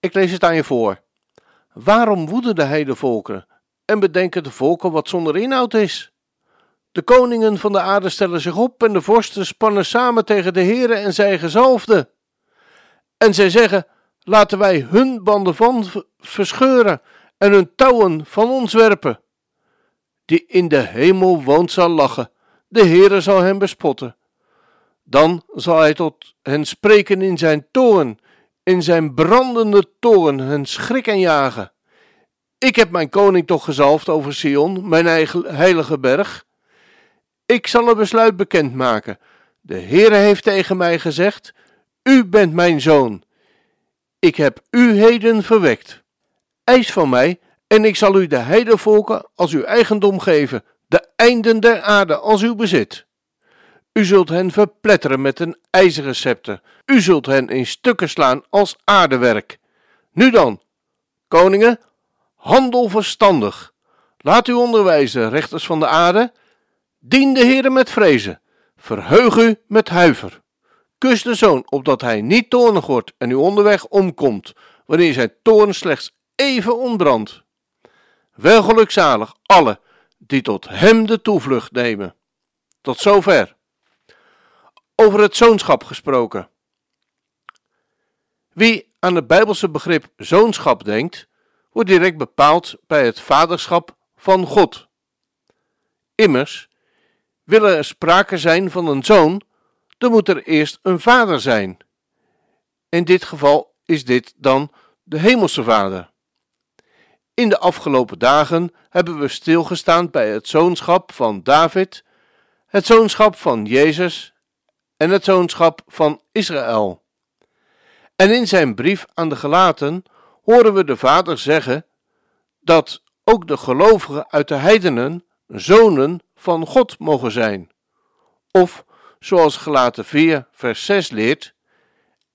Ik lees het aan je voor. Waarom woeden de heidevolken en bedenken de volken wat zonder inhoud is? De koningen van de aarde stellen zich op en de vorsten spannen samen tegen de heren en zijn gezalfde. En zij zeggen, laten wij hun banden van verscheuren en hun touwen van ons werpen. Die in de hemel woont zal lachen, de Heere zal hem bespotten. Dan zal hij tot hen spreken in zijn toorn, in zijn brandende toorn hen schrikken jagen. Ik heb mijn koning toch gezalfd over Sion, mijn eigen heilige berg. Ik zal een besluit bekendmaken. De Heere heeft tegen mij gezegd: U bent mijn zoon. Ik heb u heden verwekt. Eis van mij, en ik zal u de heidevolken als uw eigendom geven, de einden der aarde als uw bezit. U zult hen verpletteren met een ijzeren scepter. U zult hen in stukken slaan als aardewerk. Nu dan, koningen, handel verstandig. Laat u onderwijzen, rechters van de aarde. Dien de Heere met vrezen. Verheug u met huiver. Kus de zoon, opdat hij niet toornig wordt en u onderweg omkomt, wanneer zijn toorn slechts even ontbrandt. Wel gelukzalig alle die tot hem de toevlucht nemen. Tot zover. Over het zoonschap gesproken. Wie aan het Bijbelse begrip zoonschap denkt, wordt direct bepaald bij het vaderschap van God. Immers, wil er sprake zijn van een zoon, dan moet er eerst een vader zijn. In dit geval is dit dan de Hemelse Vader. In de afgelopen dagen hebben we stilgestaan bij het zoonschap van David, het zoonschap van Jezus en het zoonschap van Israël. En in zijn brief aan de gelaten horen we de Vader zeggen dat ook de gelovigen uit de heidenen zonen van God mogen zijn. Of, zoals gelaten 4 vers 6 leert,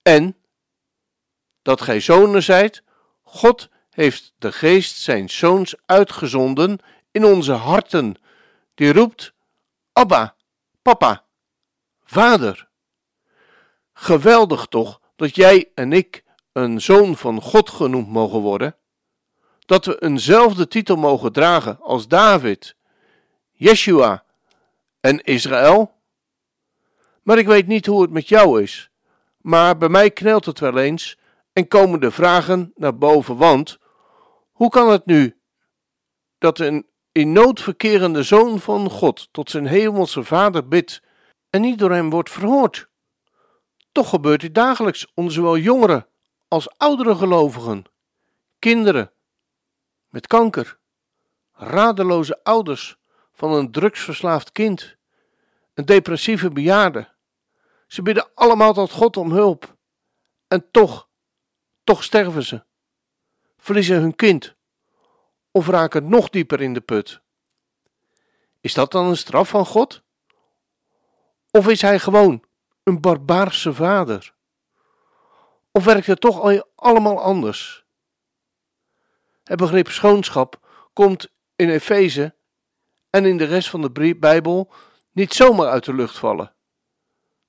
en dat gij zonen zijt, God heeft de geest zijn zoons uitgezonden in onze harten, die roept, Abba, papa, vader. Geweldig toch dat jij en ik een zoon van God genoemd mogen worden, dat we eenzelfde titel mogen dragen als David, Yeshua en Israël. Maar ik weet niet hoe het met jou is, maar bij mij knelt het wel eens en komen de vragen naar boven, want hoe kan het nu dat een in nood verkerende zoon van God tot zijn hemelse vader bidt en niet door hem wordt verhoord? Toch gebeurt dit dagelijks onder zowel jongeren als oudere gelovigen, kinderen met kanker, radeloze ouders van een drugsverslaafd kind, een depressieve bejaarde. Ze bidden allemaal tot God om hulp. En toch, toch sterven ze, verliezen hun kind of raken nog dieper in de put. Is dat dan een straf van God? Of is hij gewoon een barbaarse vader? Of werkt het toch allemaal anders? Het begrip schoonschap komt in Efeze en in de rest van de Bijbel niet zomaar uit de lucht vallen.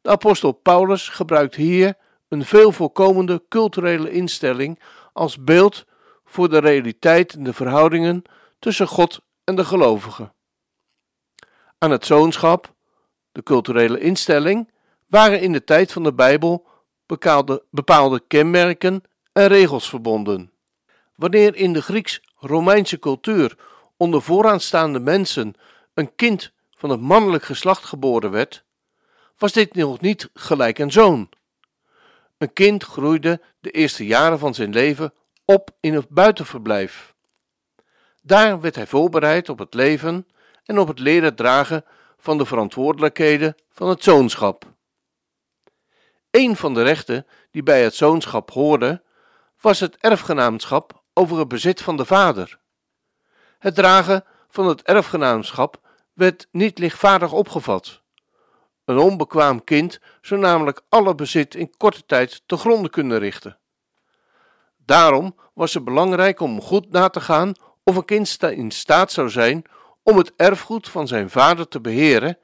De apostel Paulus gebruikt hier een veel voorkomende culturele instelling als beeld voor de realiteit en de verhoudingen tussen God en de gelovigen. Aan het zoonschap, de culturele instelling, waren in de tijd van de Bijbel bepaalde, bepaalde kenmerken en regels verbonden. Wanneer in de Grieks-Romeinse cultuur onder vooraanstaande mensen een kind van het mannelijk geslacht geboren werd, was dit nog niet gelijk een zoon. Een kind groeide de eerste jaren van zijn leven op in het buitenverblijf. Daar werd hij voorbereid op het leven en op het leren dragen van de verantwoordelijkheden van het zoonschap. Een van de rechten die bij het zoonschap hoorde, was het erfgenaamschap over het bezit van de vader. Het dragen van het erfgenaamschap werd niet lichtvaardig opgevat. Een onbekwaam kind zou namelijk alle bezit in korte tijd te gronden kunnen richten. Daarom was het belangrijk om goed na te gaan of een kind in staat zou zijn om het erfgoed van zijn vader te beheren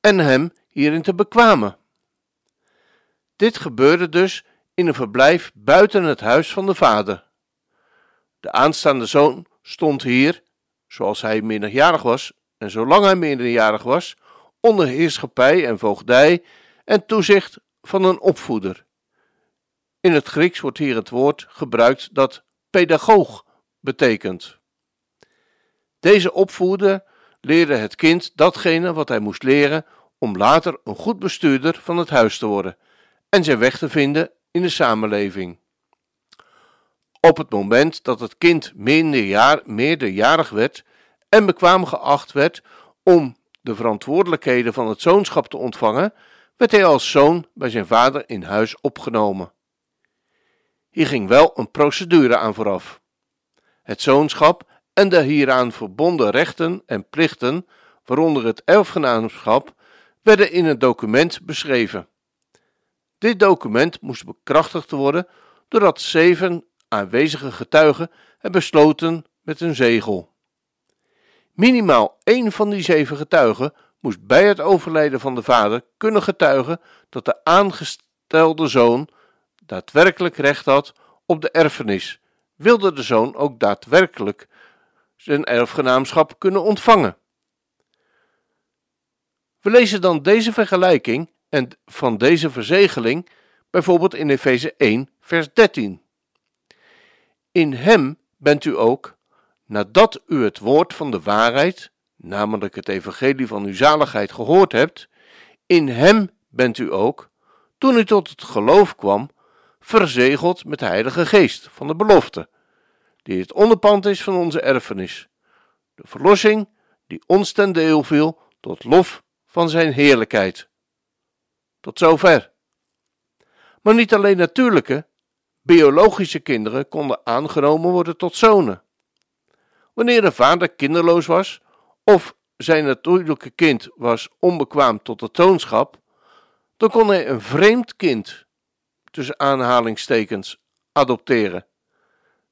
en hem hierin te bekwamen. Dit gebeurde dus in een verblijf buiten het huis van de vader. De aanstaande zoon stond hier, zoals hij minderjarig was en zolang hij minderjarig was, onder heerschappij en voogdij en toezicht van een opvoeder. In het Grieks wordt hier het woord gebruikt dat pedagoog betekent. Deze opvoeder leerde het kind datgene wat hij moest leren om later een goed bestuurder van het huis te worden en zijn weg te vinden in de samenleving. Op het moment dat het kind meerderjarig, meerderjarig werd en bekwaam geacht werd om de verantwoordelijkheden van het zoonschap te ontvangen, werd hij als zoon bij zijn vader in huis opgenomen. Hier ging wel een procedure aan vooraf. Het zoonschap en de hieraan verbonden rechten en plichten, waaronder het erfgenaamschap, werden in een document beschreven. Dit document moest bekrachtigd worden doordat zeven aanwezige getuigen het besloten met een zegel. Minimaal één van die zeven getuigen moest bij het overlijden van de vader kunnen getuigen dat de aangestelde zoon daadwerkelijk recht had op de erfenis, wilde de zoon ook daadwerkelijk zijn erfgenaamschap kunnen ontvangen. We lezen dan deze vergelijking en van deze verzegeling bijvoorbeeld in Efeze 1, vers 13. In hem bent u ook, nadat u het woord van de waarheid, namelijk het evangelie van uw zaligheid, gehoord hebt, in hem bent u ook, toen u tot het geloof kwam, verzegeld met de Heilige Geest van de belofte, die het onderpand is van onze erfenis, de verlossing die ons ten deel viel tot lof van zijn heerlijkheid. Tot zover. Maar niet alleen natuurlijke, biologische kinderen konden aangenomen worden tot zonen. Wanneer een vader kinderloos was of zijn natuurlijke kind was onbekwaam tot het zoonschap, dan kon hij een vreemd kind, tussen aanhalingstekens, adopteren.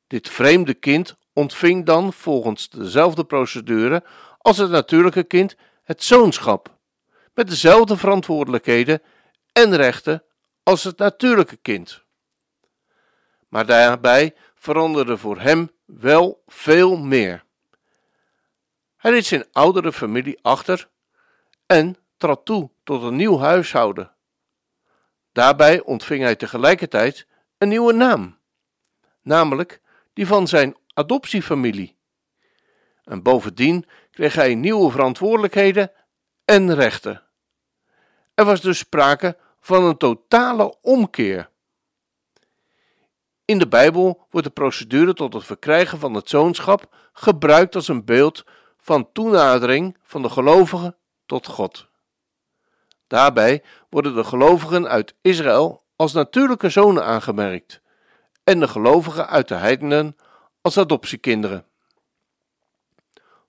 Dit vreemde kind ontving dan volgens dezelfde procedure als het natuurlijke kind het zoonschap, met dezelfde verantwoordelijkheden en rechten als het natuurlijke kind. Maar daarbij veranderde voor hem wel veel meer. Hij liet zijn oudere familie achter en trad toe tot een nieuw huishouden. Daarbij ontving hij tegelijkertijd een nieuwe naam, namelijk die van zijn adoptiefamilie. En bovendien kreeg hij nieuwe verantwoordelijkheden en rechten. Er was dus sprake van een totale omkeer. In de Bijbel wordt de procedure tot het verkrijgen van het zoonschap gebruikt als een beeld van toenadering van de gelovigen tot God. Daarbij worden de gelovigen uit Israël als natuurlijke zonen aangemerkt en de gelovigen uit de heidenen als adoptiekinderen.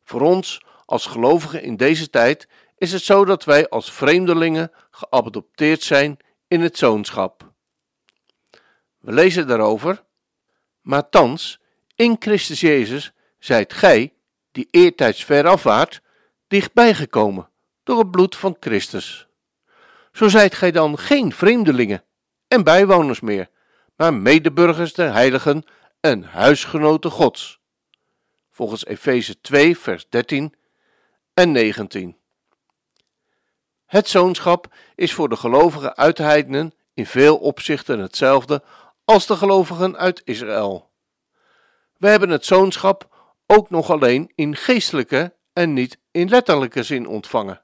Voor ons als gelovigen in deze tijd is het zo dat wij als vreemdelingen geadopteerd zijn in het zoonschap. We lezen daarover, maar thans, in Christus Jezus, zijt gij, die eertijds veraf waart, dichtbij gekomen door het bloed van Christus. Zo zijt gij dan geen vreemdelingen en bijwoners meer, maar medeburgers der heiligen en huisgenoten Gods. Volgens Efeze 2, vers 13 en 19. Het zoonschap is voor de gelovigen uit de heidenen in veel opzichten hetzelfde als de gelovigen uit Israël. We hebben het zoonschap ook nog alleen in geestelijke en niet in letterlijke zin ontvangen.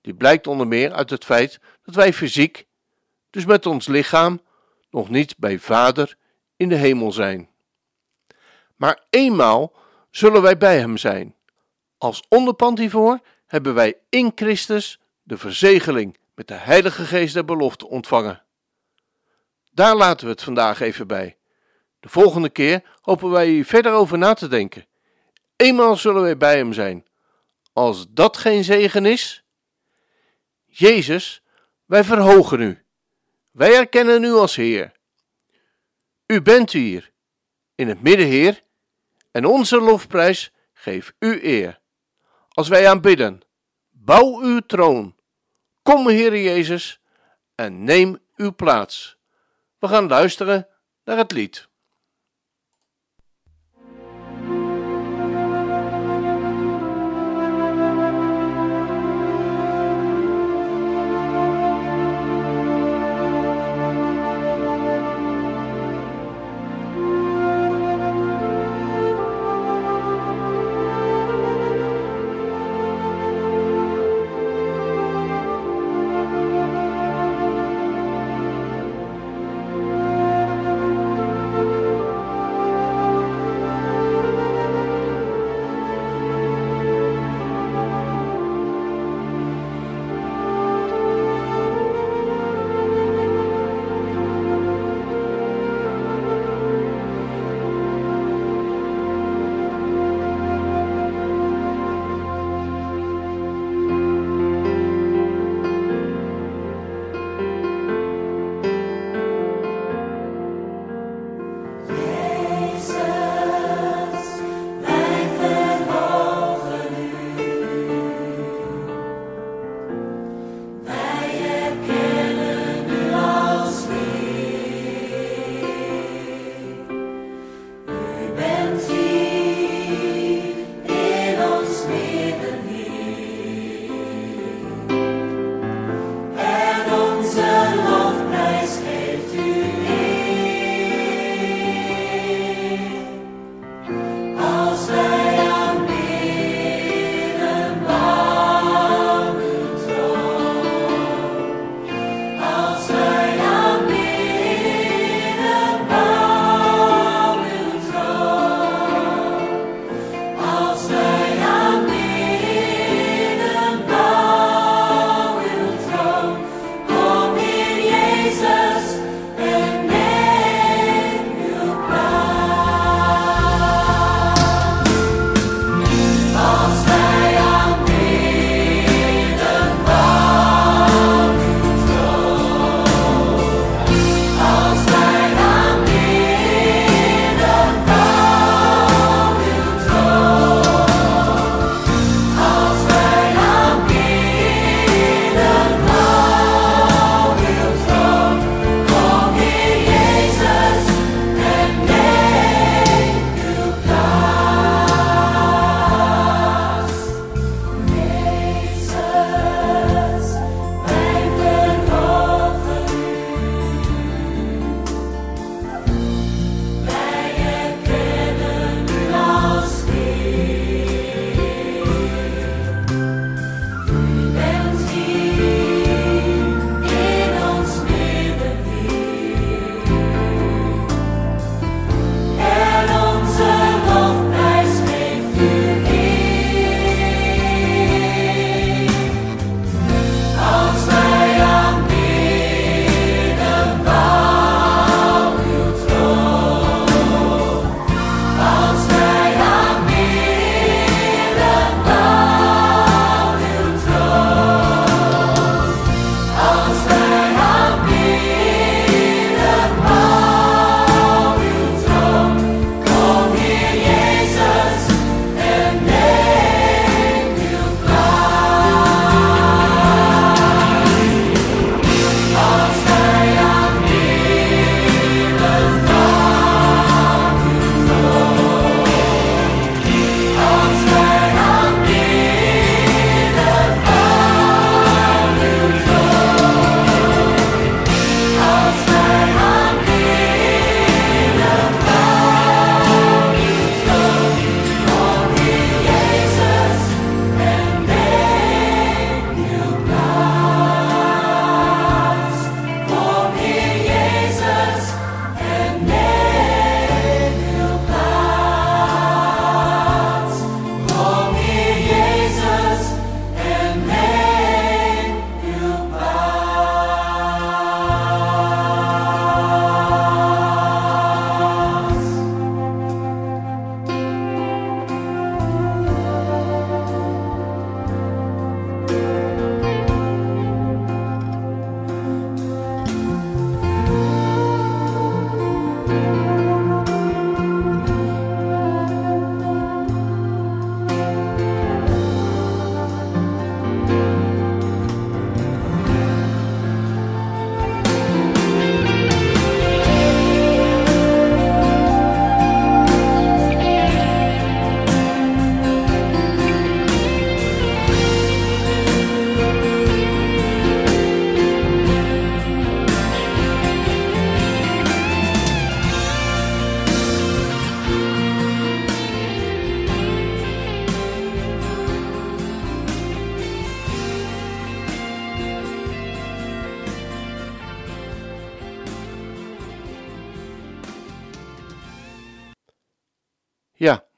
Die blijkt onder meer uit het feit dat wij fysiek, dus met ons lichaam, nog niet bij Vader in de hemel zijn. Maar eenmaal zullen wij bij Hem zijn. Als onderpand hiervoor hebben wij in Christus de verzegeling met de Heilige Geest der belofte ontvangen. Daar laten we het vandaag even bij. De volgende keer hopen wij hier verder over na te denken. Eenmaal zullen wij bij hem zijn. Als dat geen zegen is, Jezus, wij verhogen u. Wij erkennen u als Heer. U bent hier, in het midden, Heer, en onze lofprijs geef u eer. Als wij aanbidden, bouw uw troon. Kom, Heer Jezus, en neem uw plaats. We gaan luisteren naar het lied.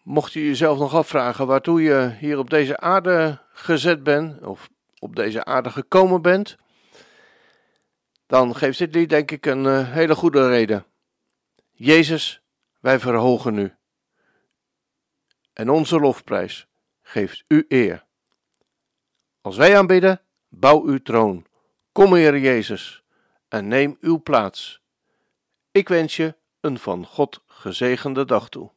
Mocht u jezelf nog afvragen waartoe je hier op deze aarde gezet bent, of op deze aarde gekomen bent, dan geeft dit lied denk ik een uh, hele goede reden. Jezus, wij verhogen u. En onze lofprijs geeft u eer. Als wij aanbidden, bouw uw troon. Kom, Heer Jezus, en neem uw plaats. Ik wens je een van God gezegende dag toe.